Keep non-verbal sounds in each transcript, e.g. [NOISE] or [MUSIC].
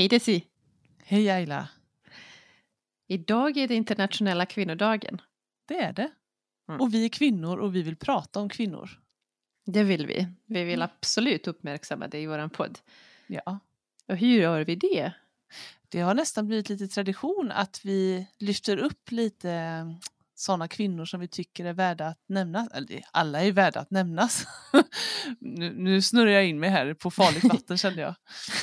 Hej Desi! Hej Ayla! Idag är det internationella kvinnodagen. Det är det. Mm. Och vi är kvinnor och vi vill prata om kvinnor. Det vill vi. Vi vill Mm. absolut uppmärksamma det i vår podd. Ja. Och hur gör vi det? Det har nästan blivit lite tradition att vi lyfter upp lite sådana kvinnor som vi tycker är värda att nämnas. Eller alla är värda att nämnas. [LAUGHS] nu, nu snurrar jag in mig här på farligt vatten kände jag.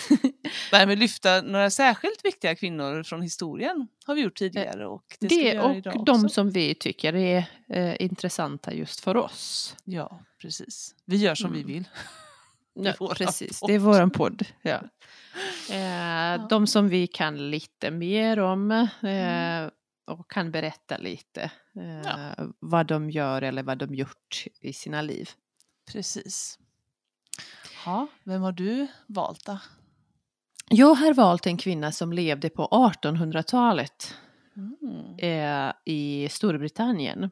[LAUGHS] Nej, men lyfta några särskilt viktiga kvinnor från historien har vi gjort tidigare. Och det, Det, och de också. som vi tycker är eh, intressanta just för oss. Ja, precis. Vi gör som Mm. vi vill. Ja, [LAUGHS] precis, podd. det är vår podd. Ja. Eh, De som vi kan lite mer om eh, Mm. Och kan berätta lite eh, Ja. vad de gör eller vad de gjort i sina liv. Precis. Ja, vem har du valt då? Jag har valt en kvinna som levde på 1800-talet Mm. eh, i Storbritannien.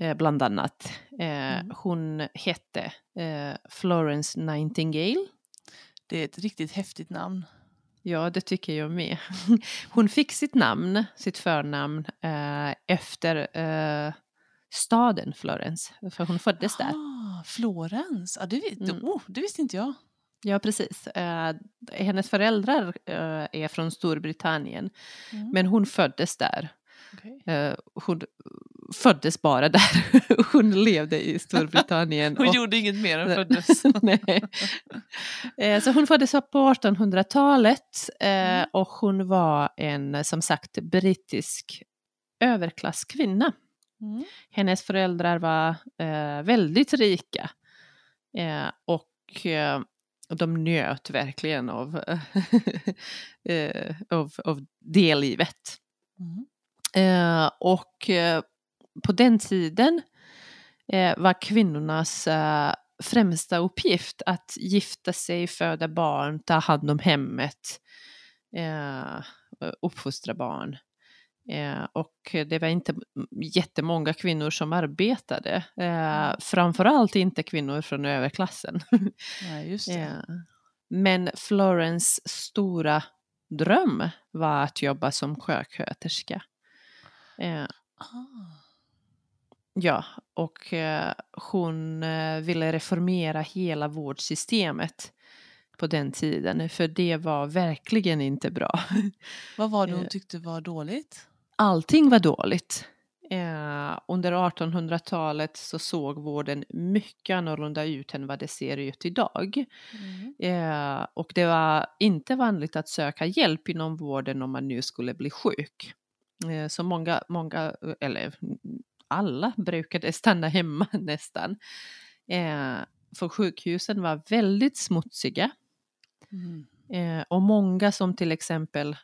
Eh, bland annat. Eh, Mm. Hon hette eh, Florence Nightingale. Det är ett riktigt häftigt namn. Ja, det tycker jag med. [LAUGHS] Hon fick sitt namn, sitt förnamn, eh, efter eh, staden Florens. För hon föddes där. Ah, Florens, ah, vet, Mm. oh, det visste inte jag. Ja, precis. Eh, hennes föräldrar eh, är från Storbritannien. Mm. Men hon föddes där. Okej. Eh, hon föddes bara där. [LAUGHS] hon levde i Storbritannien. Hon och- gjorde inget mer än föddes. [LAUGHS] Nej. Eh, Så hon föddes på 1800-talet eh, Mm. och hon var en, som sagt, brittisk överklasskvinna. Mm. Hennes föräldrar var eh, väldigt rika och de njöt verkligen av, [LAUGHS] av, av det livet. Mm. Eh, och eh, på den tiden eh, var kvinnornas eh, främsta uppgift att gifta sig, föda barn, ta hand om hemmet, eh, uppfostra barn. Eh, och det var inte jättemånga kvinnor som arbetade. Eh, framförallt inte kvinnor från överklassen. [LAUGHS] Det. Eh, Men Florence stora dröm var att jobba som sjuksköterska. Eh, Ah. Ja, och eh, hon eh, ville reformera hela vårdsystemet på den tiden, för det var verkligen inte bra. [LAUGHS] Vad var det hon Eh. tyckte var dåligt? Allting var dåligt. Under 1800-talet så såg vården mycket annorlunda ut än vad det ser ut idag. Mm. Och det var inte vanligt att söka hjälp inom vården om man nu skulle bli sjuk. Så många, många, eller alla brukade stanna hemma [LAUGHS] nästan. Eh, för sjukhusen var väldigt smutsiga. Mm. Eh, och många som till exempel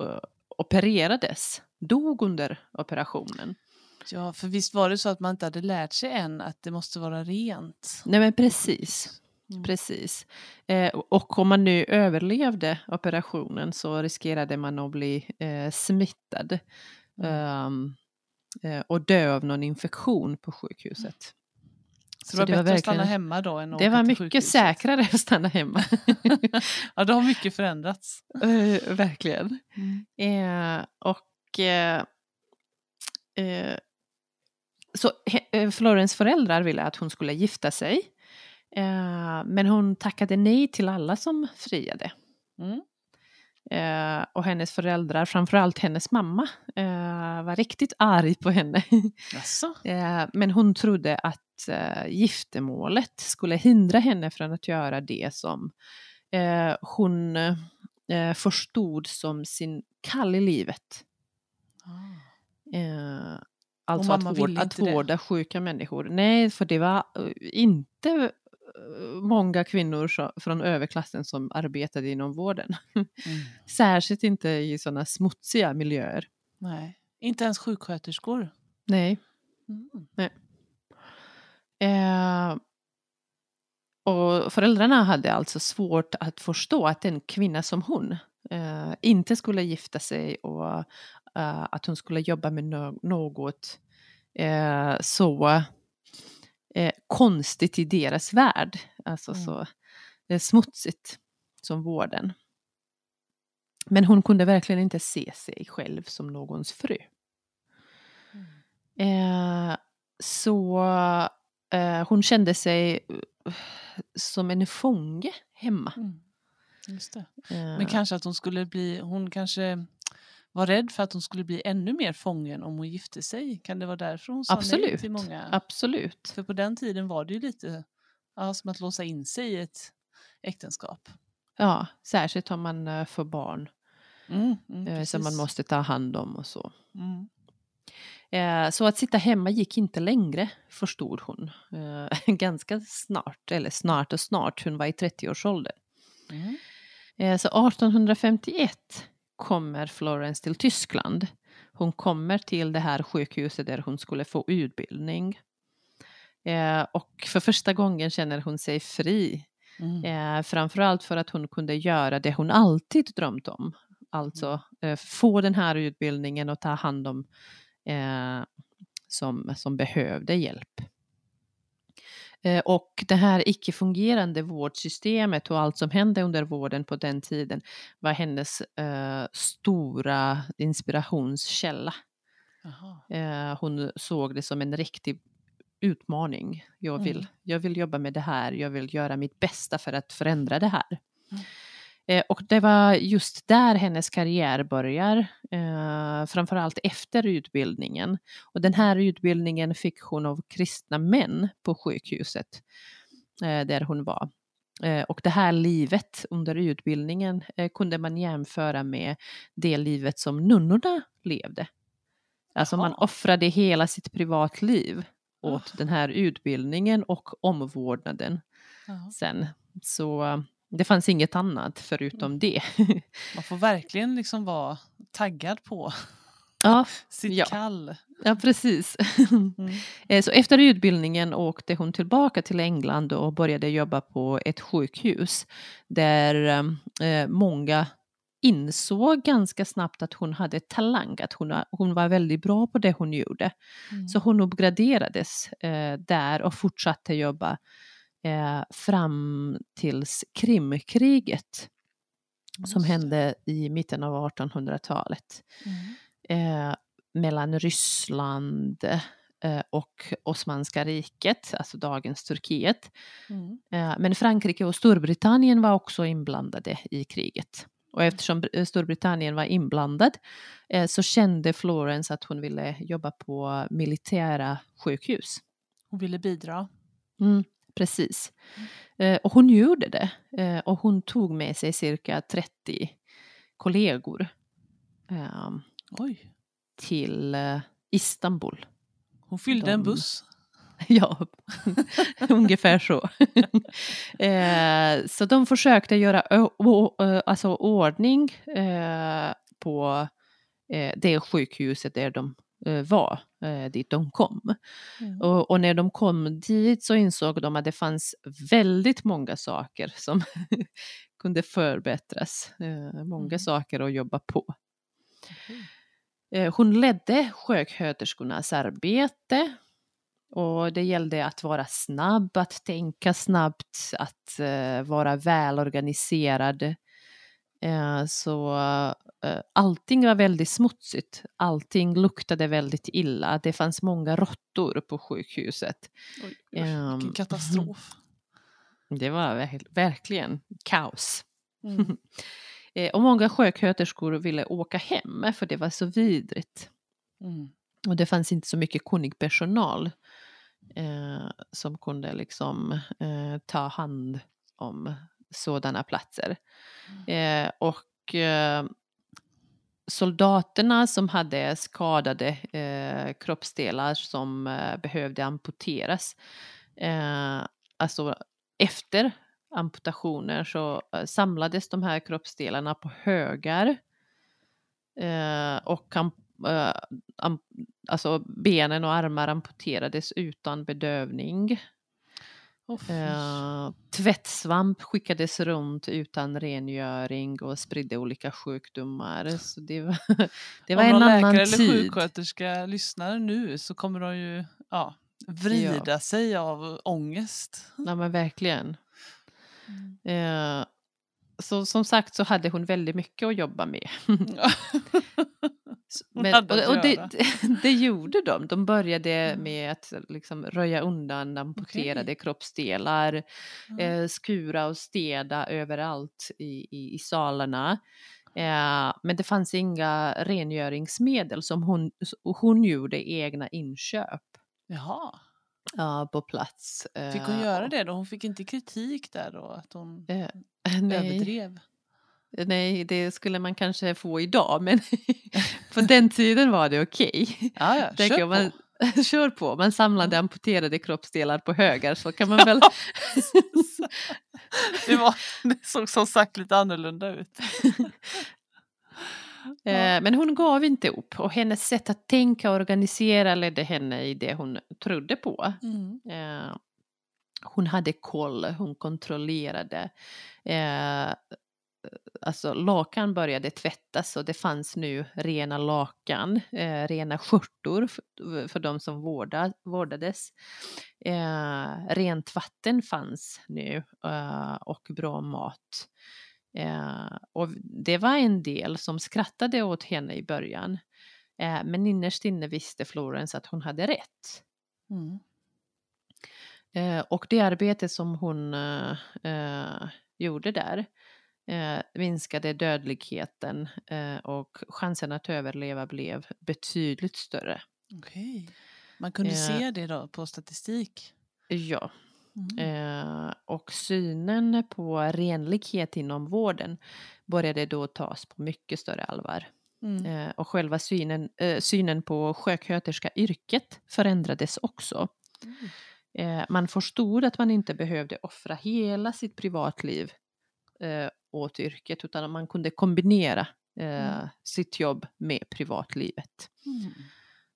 eh, opererades dog under operationen. Ja, för visst var det så att man inte hade lärt sig än att det måste vara rent? Nej men precis. Mm. Precis. Eh, och om man nu överlevde operationen så riskerade man att bli eh, smittad Mm. eh, och dö av någon infektion på sjukhuset. Så det var det bättre var att stanna hemma då än att Det var mycket sjukhuset? säkrare att stanna hemma. [LAUGHS] ja, det har mycket förändrats. Eh, verkligen. Mm. Eh, och eh, eh, så eh, Florens föräldrar ville att hon skulle gifta sig. Eh, men hon tackade nej till alla som friade. Mm. Eh, och hennes föräldrar, framförallt hennes mamma, eh, var riktigt arg på henne. [LAUGHS] Eh, men hon trodde att eh, giftermålet skulle hindra henne från att göra det som eh, hon eh, förstod som sin kall i livet. Ah. Alltså att, vård, att vårda sjuka människor. Nej, för det var inte många kvinnor från överklassen som arbetade inom vården. Mm. [LAUGHS] Särskilt inte i sådana smutsiga miljöer. Nej, inte ens sjuksköterskor. Nej. Mm. Eh, och föräldrarna hade alltså svårt att förstå att en kvinna som hon eh, inte skulle gifta sig och eh, att hon skulle jobba med no- något eh, så konstigt i deras värld. Alltså Mm. så smutsigt som vården. Men hon kunde verkligen inte se sig själv som någons fru. Eh, så eh, hon kände sig eh, som en fånge hemma. Mm. Just det. Eh, Men kanske att hon skulle bli, hon kanske var rädd för att hon skulle bli ännu mer fången om hon gifte sig. Kan det vara därför hon sa nej absolut. till många? Absolut. För på den tiden var det ju lite ja, som att låsa in sig i ett äktenskap. Ja, särskilt om man eh, får barn Mm, mm, eh, som man måste ta hand om och så. Mm. Eh, Så att sitta hemma gick inte längre, förstod hon. [LAUGHS] Ganska snart, eller snart och snart, hon var i 30-årsåldern. Mm. Så 1851 kommer Florence till Tyskland. Hon kommer till det här sjukhuset där hon skulle få utbildning. Eh, Och för första gången känner hon sig fri. Mm. Eh, Framförallt för att hon kunde göra det hon alltid drömt om. Alltså eh, få den här utbildningen och ta hand om eh, som, som behövde hjälp. Eh, och det här icke-fungerande vårdsystemet och allt som hände under vården på den tiden var hennes eh, stora inspirationskälla. Eh, hon såg det som en riktig utmaning. Jag vill, Mm. jag vill jobba med det här, jag vill göra mitt bästa för att förändra det här. Mm. Eh, och det var just där hennes karriär börjar, eh, framförallt efter utbildningen. Och den här utbildningen fick hon av kristna män på sjukhuset eh, där hon var. Eh, och det här livet under utbildningen eh, kunde man jämföra med det livet som nunnorna levde. Alltså man offrade hela sitt privatliv åt Ah. den här utbildningen och omvårdnaden sen. Så det fanns inget annat förutom det. Man får verkligen liksom vara taggad på [LAUGHS] ja, [LAUGHS] sitt Ja. kall. ja, precis. [LAUGHS] Mm. Eh, Så efter utbildningen åkte hon tillbaka till England och började jobba på ett sjukhus där eh, många insåg ganska snabbt att hon hade talang, att hon, hon var väldigt bra på det hon gjorde. Mm. Så hon uppgraderades eh, där och fortsatte jobba eh, fram tills Krimkriget som hände i mitten av 1800-talet Mm. eh, mellan Ryssland eh, och Osmanska riket, alltså dagens Turkiet. Mm. Eh, men Frankrike och Storbritannien var också inblandade i kriget. Och eftersom Br- Storbritannien var inblandad eh, så kände Florence att hon ville jobba på militära sjukhus. Hon ville bidra. Mm, precis. Eh, och hon gjorde det. Eh, och hon tog med sig cirka 30 kollegor eh, Oj. till eh, Istanbul. Hon fyllde en De- buss. [LAUGHS] Ja, [LAUGHS] ungefär så. [LAUGHS] eh, så de försökte göra alltså ordning eh, på eh, det sjukhuset där de eh, var, eh, dit de kom. Mm. Och, och när de kom dit så insåg de att det fanns väldigt många saker som [LAUGHS] kunde förbättras. Eh, många Mm. saker att jobba på. Okej. Eh, Hon ledde sjuksköterskornas arbete och det gällde att vara snabb, att tänka snabbt, att eh, vara välorganiserad. Eh, så allting var väldigt smutsigt, allting luktade väldigt illa. Det fanns många råttor på sjukhuset. Oj, vilken katastrof. [LAUGHS] Det var ver- verkligen kaos. Mm. [LAUGHS] Eh, och många sjuksköterskor ville åka hem för det var så vidrigt. Mm. Och det fanns inte så mycket kunnig personal eh, som kunde liksom eh, ta hand om sådana platser. Eh, och eh, soldaterna som hade skadade eh, kroppsdelar som eh, behövde amputeras, eh, alltså efter amputationer så eh, samlades de här kroppsdelarna på högar eh, och eh, am, alltså benen och armar amputerades utan bedövning. Eh, tvättsvamp skickades runt utan rengöring och spridde olika sjukdomar. Så det var, [LAUGHS] det var Om en någon annan läkare eller tid. sjuksköterska lyssnar nu så kommer de ju ja, vrida sig av ångest. Ja men verkligen. Mm. Eh, så som sagt så hade hon väldigt mycket att jobba med. [LAUGHS] [LAUGHS] Men, och och det, [LAUGHS] det gjorde de. De började Mm. med att liksom röja undan amputerade Okej. kroppsdelar, eh, skura och städa överallt i, i, i salarna. Eh, men det fanns inga rengöringsmedel som hon, hon gjorde egna inköp Jaha, ja, på plats. fick hon Eh, göra och- det då? Hon fick inte kritik där då? Att hon Eh, [LAUGHS] nej, överdrev? Nej, det skulle man kanske få idag, men [LAUGHS] på den tiden var det okej. Ja, ja, Tänker kör man, på. [LAUGHS] kör på, man samlade amputerade kroppsdelar på högar så kan man väl... [LAUGHS] det, var, det såg som sagt lite annorlunda ut. Ja. Eh, Men hon gav inte upp och hennes sätt att tänka och organisera ledde henne i det hon trodde på. Mm. Eh, Hon hade koll, hon kontrollerade. Alltså lakan började tvättas och det fanns nu rena lakan, eh, rena skjortor för, för de som vårda, vårdades. Eh, rent vatten fanns nu eh, och bra mat. Eh, och det var en del som skrattade åt henne i början. Eh, men innerst inne visste Florence att hon hade rätt. Mm. Eh, och det arbete som hon gjorde där eh, minskade dödligheten eh, och chansen att överleva blev betydligt större. Okej. Man kunde Eh. se det då på statistik? Ja, Mm. eh, och synen på renlighet inom vården började då tas på mycket större allvar. Mm. Eh, och själva synen, synen på sjuksköterska-yrket förändrades också. Mm. Man förstod att man inte behövde offra hela sitt privatliv eh, åt yrket utan man kunde kombinera eh, Mm. sitt jobb med privatlivet. Mm.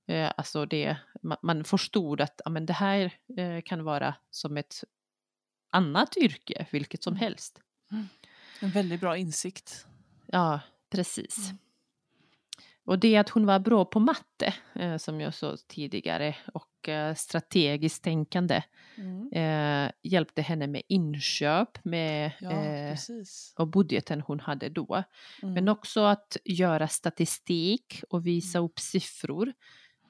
Eh, alltså det, man, man förstod att ja, men det här eh, kan vara som ett annat yrke, vilket som Mm. helst. En väldigt bra insikt. Ja, precis. Mm. Och det att hon var bra på matte, eh, som jag sa tidigare, och eh, strategiskt tänkande Mm. eh, hjälpte henne med inköp med, Ja, eh, och budgeten hon hade då. Mm. Men också att göra statistik och visa upp siffror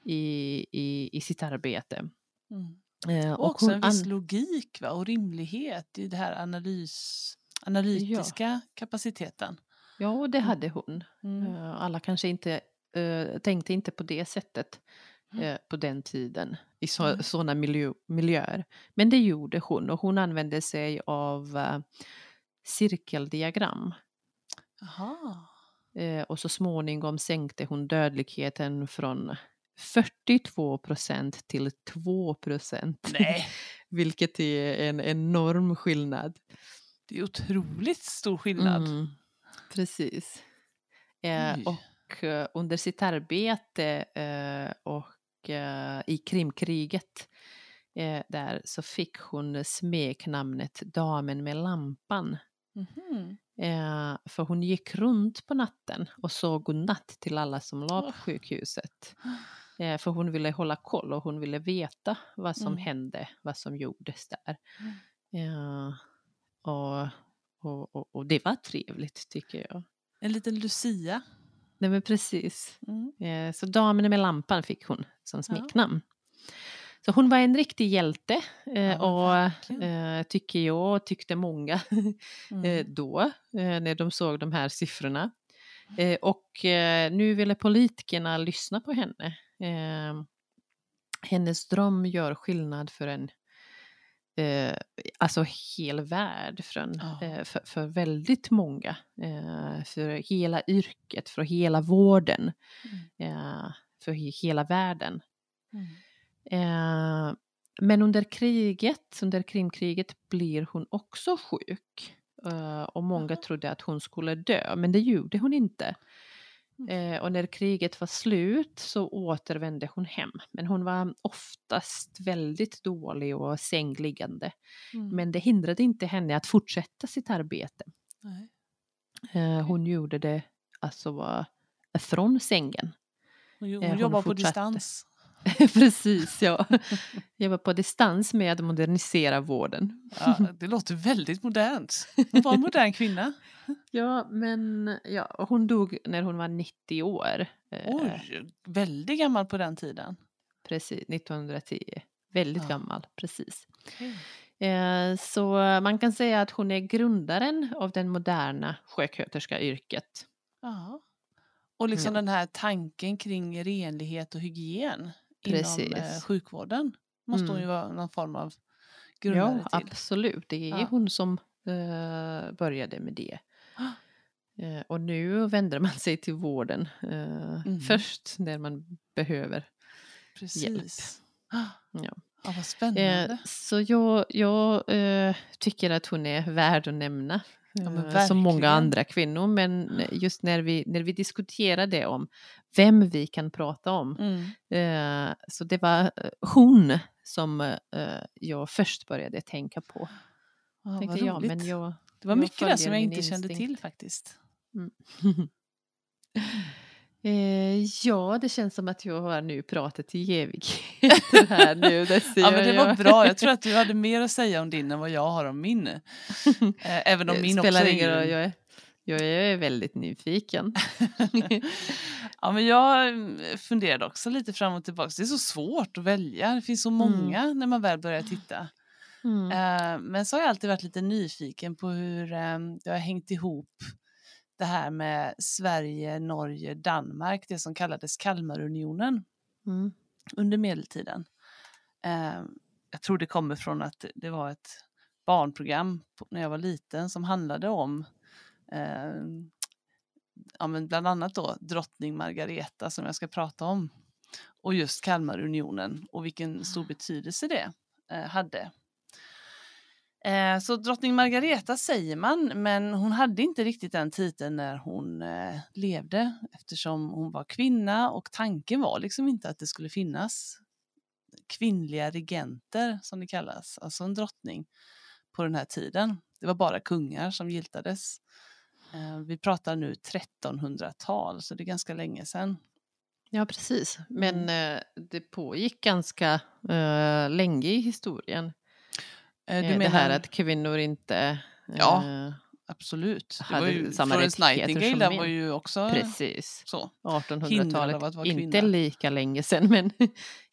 i, i, i sitt arbete. Mm. Eh, Och också en viss logik va? och rimlighet i det här analys, analytiska kapaciteten. Ja, det hade hon. Mm. Eh, Alla kanske inte eh, tänkte inte på det sättet Mm. eh, på den tiden i så, sådana miljö, miljöer. Men det gjorde hon och hon använde sig av cirkeldiagram. Jaha. Eh, och så småningom sänkte hon dödligheten från 42 procent till 2 procent. [LAUGHS] Vilket är en enorm skillnad. det är otroligt stor skillnad. Mm, precis. Eh, och eh, under sitt arbete eh, och eh, i Krimkriget eh, där så fick hon smeknamnet Damen med lampan. Mhm. Eh, för hon gick runt på natten och sa godnatt till alla som låg på Åh. sjukhuset. För hon ville hålla koll och hon ville veta vad som Mm. hände, vad som gjordes där. Mm. Eh, och, och, och, och det var trevligt tycker jag. En liten Lucia. Nej men precis. Mm. Eh, så damen med lampan fick hon som Ja. smeknamn. Så hon var en riktig hjälte eh, Ja, och eh, tycker jag och tyckte många [LAUGHS] eh, Mm. då när de såg de här siffrorna. Eh, och nu ville politikerna lyssna på henne. Hennes dröm gör skillnad för en eh, alltså hel värld från, Ja. eh, för, för väldigt många. Eh, för hela yrket, för hela vården, eh, för he- hela världen. Mm. Eh, men under kriget, under Krimkriget blir hon också sjuk. Eh, och många Jaha. trodde att hon skulle dö, men det gjorde hon inte. Mm. Eh, och när kriget var slut så återvände hon hem. Men hon var oftast väldigt dålig och sängliggande. Mm. Men det hindrade inte henne att fortsätta sitt arbete. Eh, hon gjorde det alltså från sängen. Hon, Eh, hon hon jobbar på distans. [LAUGHS] Precis, ja. Jobba på distans med att modernisera vården. Ja, det låter väldigt modernt. Hon var en modern kvinna. [LAUGHS] Ja, men ja, hon dog när hon var 90 år. Eh, Oj, väldigt gammal på den tiden. Precis, 1910. Väldigt Ja. gammal, precis. Eh, Så man kan säga att hon är grundaren av den moderna sjuksköterskeyrket. Ja. Och liksom Ja. den här tanken kring renlighet och hygien Precis. eh, sjukvården måste hon ju Mm. vara någon form av grundare Ja, till. absolut. Det är Ja. hon som eh, började med det. [GASPS] Eh, och nu vänder man sig till vården eh, Mhm. först när man behöver. Precis. [GASPS] Ja. Ja, vad Eh, spännande. så jag, jag eh, tycker att hon är värd att nämna. Ja, eh, som många andra kvinnor. Men just när vi, när vi diskuterade det om vem vi kan prata om. Mm. Eh, så det var eh, hon som eh, jag först började tänka på. Ja, vad Tänkte roligt. men jag, det var mycket där som jag inte kände till faktiskt. [LAUGHS] eh, ja, det känns som att jag har nu pratat i evigheter här nu. [LAUGHS] Det Ja, men det var bra. Jag tror att du hade mer att säga om din än vad jag har om min. Eh, Även om Det min också spelar är ingen roll, jag är, jag är väldigt nyfiken. [LAUGHS] Ja, men jag mm, funderade också lite fram och tillbaka. Det är så svårt att välja. Det finns så många när man väl börjar titta. Mm. Eh, Men så har jag alltid varit lite nyfiken på hur eh, det har hängt ihop det här med Sverige, Norge, Danmark, det som kallades Kalmarunionen Mm. under medeltiden. Eh, Jag tror det kommer från att det var ett barnprogram när jag var liten som handlade om eh, ja, men bland annat då drottning Margareta som jag ska prata om och just Kalmarunionen och vilken stor betydelse det eh, hade. Eh, så drottning Margareta säger man, men hon hade inte riktigt den titeln när hon eh, levde eftersom hon var kvinna och tanken var liksom inte att det skulle finnas kvinnliga regenter som det kallas, alltså en drottning på den här tiden. Det var bara kungar som giltades. Eh, vi pratar nu 1300-tal, så det är ganska länge sedan. Ja, precis. Men Mm. det pågick ganska länge i historien. Eh, Eh, det här att kvinnor inte Ja, eh, Absolut. Det hade var ju, samma Florence Nightingale var ju också Precis. så. 1800-talet, av att vara inte lika länge sedan men [LAUGHS]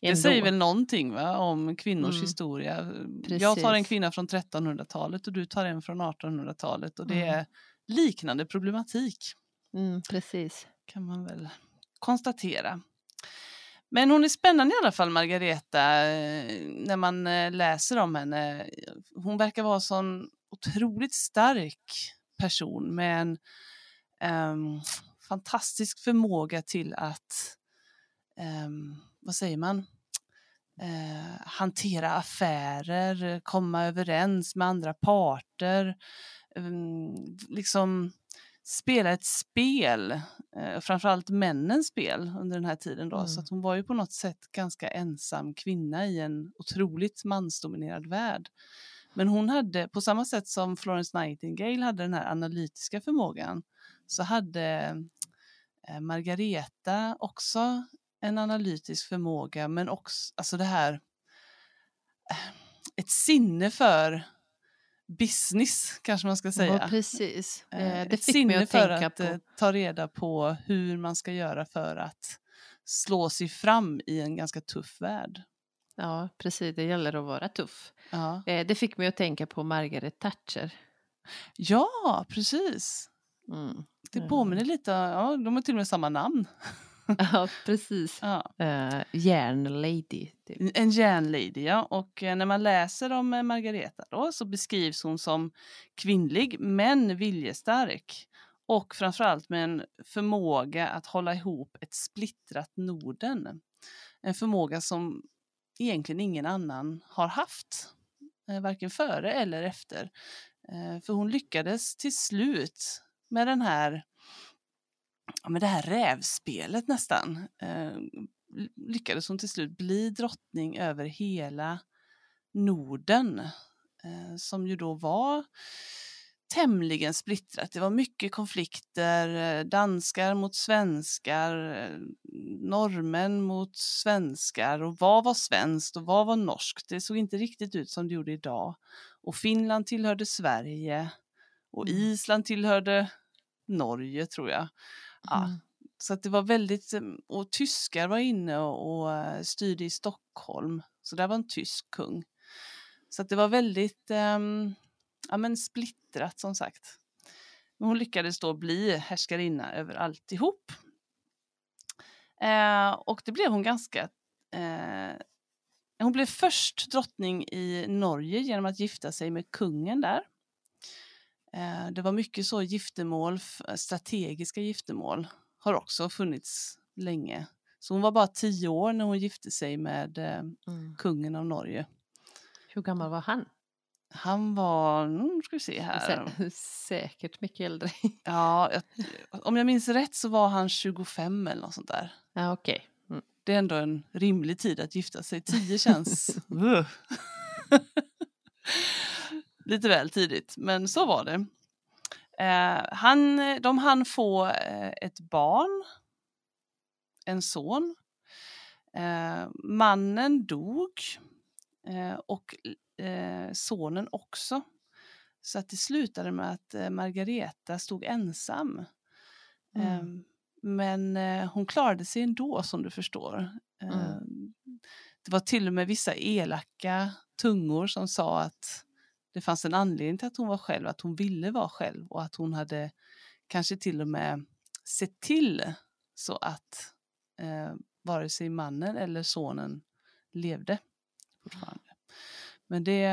Det ändå. säger väl någonting va, om kvinnors Mm. historia. Jag tar en Precis. kvinna från 1300-talet och du tar en från 1800-talet och det Mm. är liknande problematik Mm, precis. kan man väl konstatera. Men hon är spännande i alla fall, Margareta, eh, när man eh, läser om henne. Hon verkar vara en sån otroligt stark person med en um, fantastisk förmåga till att, um, vad säger man, uh, hantera affärer, komma överens med andra parter, um, liksom spela ett spel, eh, framförallt männens spel under den här tiden. Då. Så Mm. att hon var ju på något sätt ganska ensam kvinna i en otroligt mansdominerad värld. Men hon hade, på samma sätt som Florence Nightingale hade den här analytiska förmågan, så hade eh, Margareta också en analytisk förmåga, men också alltså det här eh, ett sinne för business, kanske man ska säga. Ja, precis. Eh, Eh, det fick mig att tänka att på... eh, ta reda på hur man ska göra för att slå sig fram i en ganska tuff värld. Ja, precis. Det gäller att vara tuff. Ja, Eh, det fick mig att tänka på Margaret Thatcher. ja precis. Mm. Det Mm. påminner lite, ja, de har till och med samma namn. [LAUGHS] Ja, precis. Ja. Eh, järnlady. Typ. En järnlady, ja. Och eh, när man läser om eh, Margareta då, så beskrivs hon som kvinnlig men viljestark. Och framförallt med en förmåga att hålla ihop ett splittrat Norden. En förmåga som egentligen ingen annan har haft. Varken före eller efter. För hon lyckades till slut med den här ja, med det här rävspelet nästan. Eh, lyckades hon till slut bli drottning över hela Norden. Eh, som ju då var tämligen splittrat. Det var mycket konflikter, eh, danskar mot svenskar, eh, norrmän mot svenskar och vad var svenskt och vad var norskt? Det såg inte riktigt ut som det gjorde idag. Och Finland tillhörde Sverige och Mm. Island tillhörde Norge tror jag. Ja, Mm. så att det var väldigt, eh, och tyskar var inne och, och eh, styrde i Stockholm. Så där var en tysk kung. Så att det var väldigt ehm, ja, men splittrat som sagt. Men hon lyckades då bli härskarinna över alltihop. Eh, och det blev hon ganska... Eh, hon blev först drottning i Norge genom att gifta sig med kungen där. Eh, det var mycket så giftermål, f- strategiska giftermål har också funnits länge. Så hon var bara tio år när hon gifte sig med eh, Mm. kungen av Norge. Hur gammal var han? Han var, nu ska vi se här. Sä [LAUGHS] säkert mycket äldre. Ja, jag, om jag minns rätt så var han 25 eller något sånt där. ja, okej. Mm. Det är ändå en rimlig tid att gifta sig. 10 känns. [LAUGHS] lite väl tidigt, men så var det. Eh, han, de hann få eh, ett barn, en son. Eh, mannen dog eh, och eh, sonen också. Så att det slutade med att eh, Margareta stod ensam. Mm. Ehm, Men hon klarade sig ändå som du förstår. Mm. Ehm, Det var till och med vissa elaka tungor som sa att det fanns en anledning till att hon var själv, att hon ville vara själv och att hon hade kanske till och med sett till så att eh, vare sig mannen eller sonen levde fortfarande. Men det,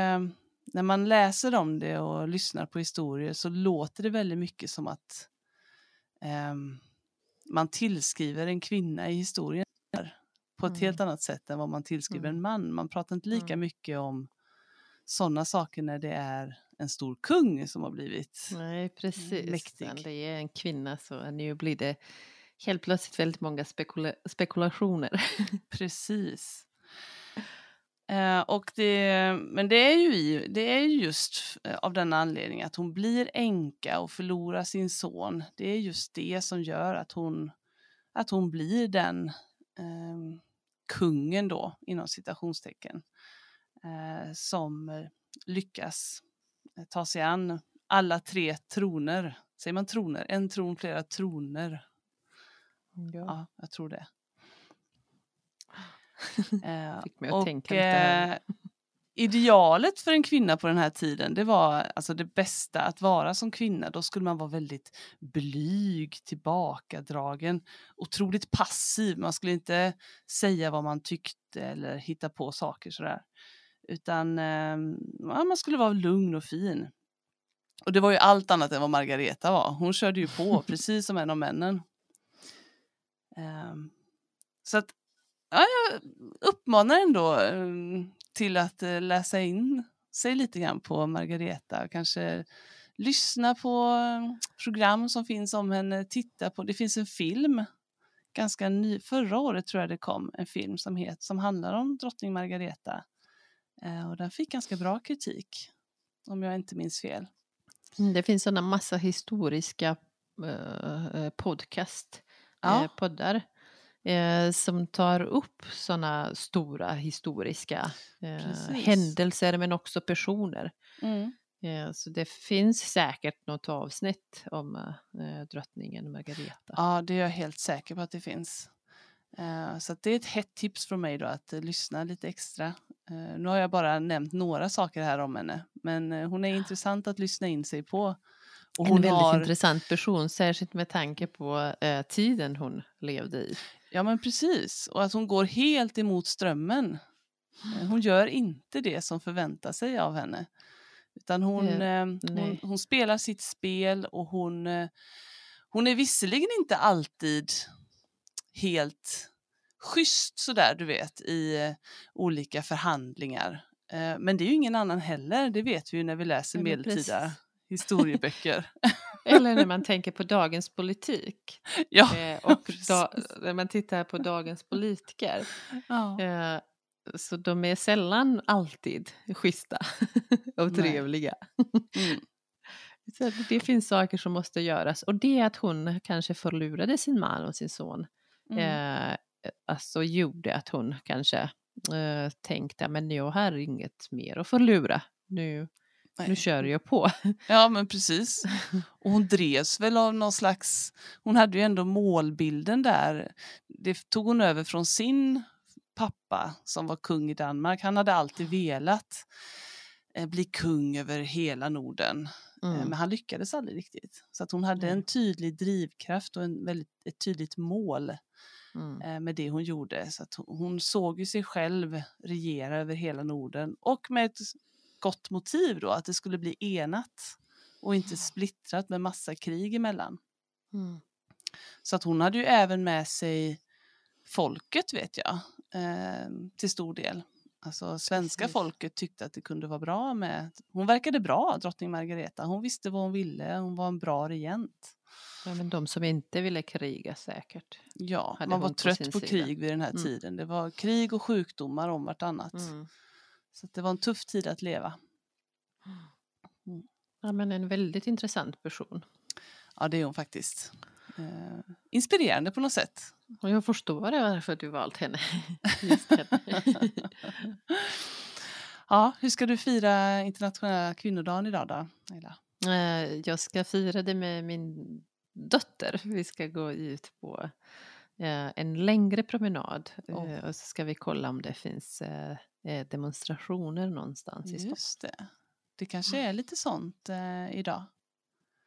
när man läser om det och lyssnar på historier så låter det väldigt mycket som att ehm, man tillskriver en kvinna i historien på ett Mm. helt annat sätt än vad man tillskriver en Mm. man. Man pratar inte lika Mm. mycket om sådana saker när det är en stor kung som har blivit Nej, precis. mäktig. När det är en kvinna så nu blir det helt plötsligt väldigt många spekula spekulationer. [LAUGHS] Precis. Eh, och det, men det är, ju i, det är ju just eh, av den anledningen att hon blir änka och förlorar sin son. Det är just det som gör att hon, att hon blir den eh, kungen då, inom citationstecken, eh, som eh, lyckas eh, ta sig an alla tre troner. Säger man troner? En tron, flera troner. Ja. Ja, jag tror det. [LAUGHS] Eh, Fick mig att och tänka lite här. idealet för en kvinna på den här tiden, det var alltså det bästa att vara som kvinna. Då skulle man vara väldigt blyg, tillbakadragen, otroligt passiv. Man skulle inte säga vad man tyckte eller hitta på saker sådär. Utan eh, ja, man skulle vara lugn och fin. Och det var ju allt annat än vad Margareta var. Hon körde ju på [LAUGHS] precis som en av männen. Ehm, så att ja, jag uppmanar ändå eh, till att eh, läsa in sig lite grann på Margareta. Kanske lyssna på eh, program som finns om henne. Titta på, det finns en film, ganska ny, förra året tror jag det kom, en film som, het, som handlar om drottning Margareta. Eh, och den fick ganska bra kritik, om jag inte minns fel. Mm, Det finns sådana massa historiska eh, podcast, Ja. eh, poddar eh, som tar upp sådana stora historiska eh, händelser men också personer. Mm. Eh, så det finns säkert något avsnitt om eh, drottningen Margareta. Ja, det är jag helt säker på att det finns. Eh, Så det är ett hett tips från mig då att eh, lyssna lite extra. Eh, Nu har jag bara nämnt några saker här om henne, men eh, hon är intressant att lyssna in sig på. Och en väldigt har, intressant person, särskilt med tanke på eh, tiden hon levde i. ja men precis, och att hon går helt emot strömmen. Eh, Hon gör inte det som förväntar sig av henne. Utan hon, Eh, hon, hon spelar sitt spel och hon, eh, hon är visserligen inte alltid helt schysst sådär du vet i eh, olika förhandlingar. Eh, men det är ju ingen annan heller, det vet vi ju när vi läser Ja, medeltida precis. historieböcker. [LAUGHS] Eller när man tänker på dagens politik. [LAUGHS] ja, Eh, och [LAUGHS] da, när man tittar på dagens politiker. ja. Eh, så de är sällan alltid schyssta och trevliga. Mm. Så det finns saker som måste göras och det att hon kanske förlorade sin man och sin son Mm. eh, alltså gjorde att hon kanske eh, tänkte men jag har inget mer att förlora. Nu, nu kör jag på. [LAUGHS] Ja men precis. Och hon drevs väl av någon slags, hon hade ju ändå målbilden där. Det tog hon över från sin pappa som var kung i Danmark. Han hade alltid velat eh, bli kung över hela Norden. Eh, Mm. Men han lyckades aldrig riktigt. Så att hon hade en tydlig drivkraft och en väldigt, ett tydligt mål Mm. eh, med det hon gjorde. Så hon såg ju sig själv regera över hela Norden och med ett gott motiv då, att det skulle bli enat och inte splittrat med massa krig emellan. Mm. Så att hon hade ju även med sig folket vet jag, eh, till stor del. Alltså svenska Precis. folket tyckte att det kunde vara bra med, hon verkade bra, drottning Margareta. Hon visste vad hon ville, hon var en bra regent. Ja, men de som inte ville kriga säkert. Ja, man var på trött på sida. krig vid den här Mm. tiden. Det var krig och sjukdomar om vartannat. Mm. Så det var en tuff tid att leva. Ja, men en väldigt intressant person. Ja, det är hon faktiskt. Eh, inspirerande på något sätt. Och jag förstår varför du valt henne. [LAUGHS] Just henne. ja, hur ska du fira internationella kvinnodagen idag då, Ayla? Eh, jag ska fira det med min dotter. Vi ska gå ut på eh, en längre promenad Oh. och så ska vi kolla om det finns demonstrationer någonstans i Stockholm. Just det. Det kanske är lite sånt idag.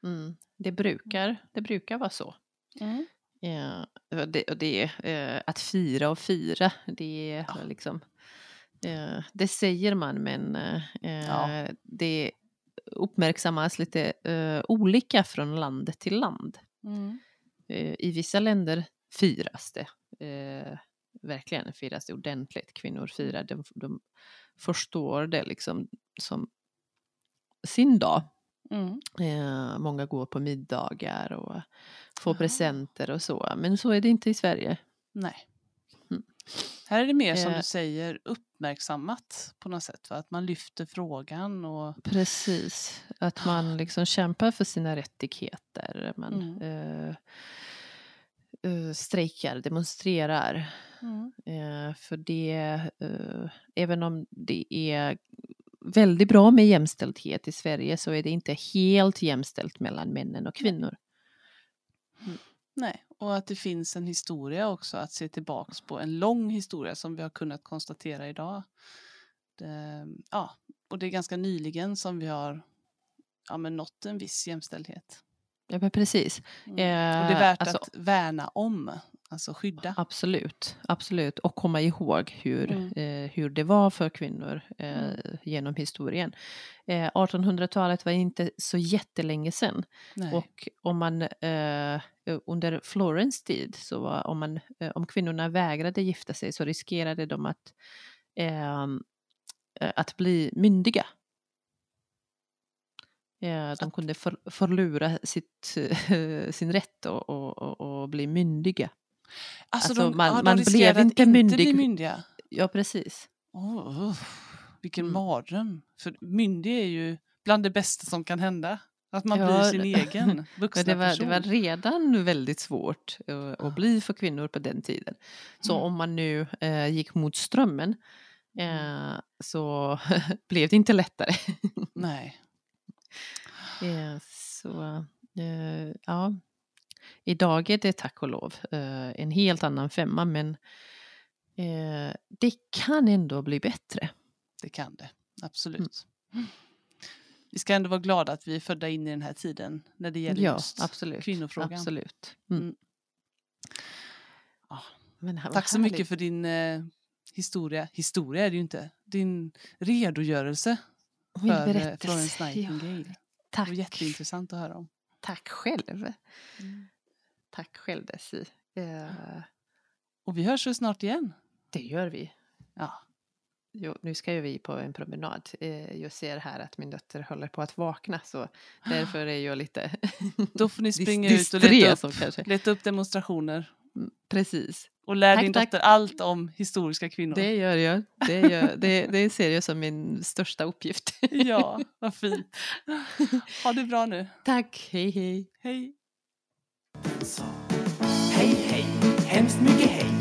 Mm. Det, brukar, det brukar vara så. Mm. Ja, och det, och det eh, att fira och fira, det är Ja. liksom eh, det säger man men eh, Ja. det uppmärksammas lite eh, olika från land till land. Mm. Eh, I vissa länder firas det, eh, verkligen firas det ordentligt. Kvinnor firar, de, de förstår det liksom som sin dag. Mm. Eh, många går på middagar och får Aha. presenter och så. Men så är det inte i Sverige. Nej. Mm. Här är det mer som Eh. du säger uppmärksammat på något sätt. Va? Att man lyfter frågan och Precis, att man liksom kämpar för sina rättigheter. Man Mm. eh, eh, strejkar, demonstrerar. mm. För det, även om det är väldigt bra med jämställdhet i Sverige så är det inte helt jämställt mellan männen och kvinnor. Nej, och att det finns en historia också att se tillbaks på. En lång historia som vi har kunnat konstatera idag. Det, ja, och det är ganska nyligen som vi har ja, men nått en viss jämställdhet. Ja, men precis. Mm. och det är Eh, värt alltså- att värna om, alltså skydda. Absolut, absolut. Och komma ihåg hur, Mm. eh, hur det var för kvinnor eh, Mm. genom historien. Eh, 1800-talet var inte så jättelänge sedan. Nej. Och om man eh, under Florens tid, så var, om, man, eh, om kvinnorna vägrade gifta sig så riskerade de att, eh, att bli myndiga. De kunde för, förlora sitt, [LAUGHS] sin rätt och, och, och, och bli myndiga. Alltså, alltså, de, man- ja, man blev inte inte myndig. bli myndiga. Ja, precis. Oh, oh, vilken Mm. mardröm. För myndig är ju bland det bästa som kan hända. Att man Ja, blir sin egen [LAUGHS] vuxna det, var, person. det var redan väldigt svårt eh, att bli för kvinnor på den tiden. Så Mm. om man nu eh, gick mot strömmen eh, så [LAUGHS] blev det inte lättare. Nej. [LAUGHS] så ja, idag är det tack och lov eh, en helt annan femma men eh, det kan ändå bli bättre. Det kan det, absolut. Vi ska ändå vara glada att vi är födda in i den här tiden när det gäller Ja, just absolut. kvinnofrågan. Absolut. Mm. Mm. Ja. Vad Tack så härligt. mycket för din eh, historia. Historia är det ju inte. Din redogörelse Min för eh, berättelse. Florence Ja, Nightingale. Det tack. var jätteintressant att höra om. Tack själv. Tack själv Desi. Eh, Och vi hörs så snart igen. det gör vi. Ja. Jo, nu ska ju vi på en promenad. Eh, jag ser här att min dotter håller på att vakna så [GASPS] därför är jag lite [LAUGHS] Då får ni springa ut och leta upp, kanske. leta upp demonstrationer. Mm, Precis. Och lär Tack, din tack. dotter allt om historiska kvinnor. Det gör jag. Det, gör, det, det ser jag som min största uppgift. [LAUGHS] Ja, vad [LAUGHS] fint. Ha det bra nu. Tack, hej hej. Hej. Hej hej, hemskt mycket hej.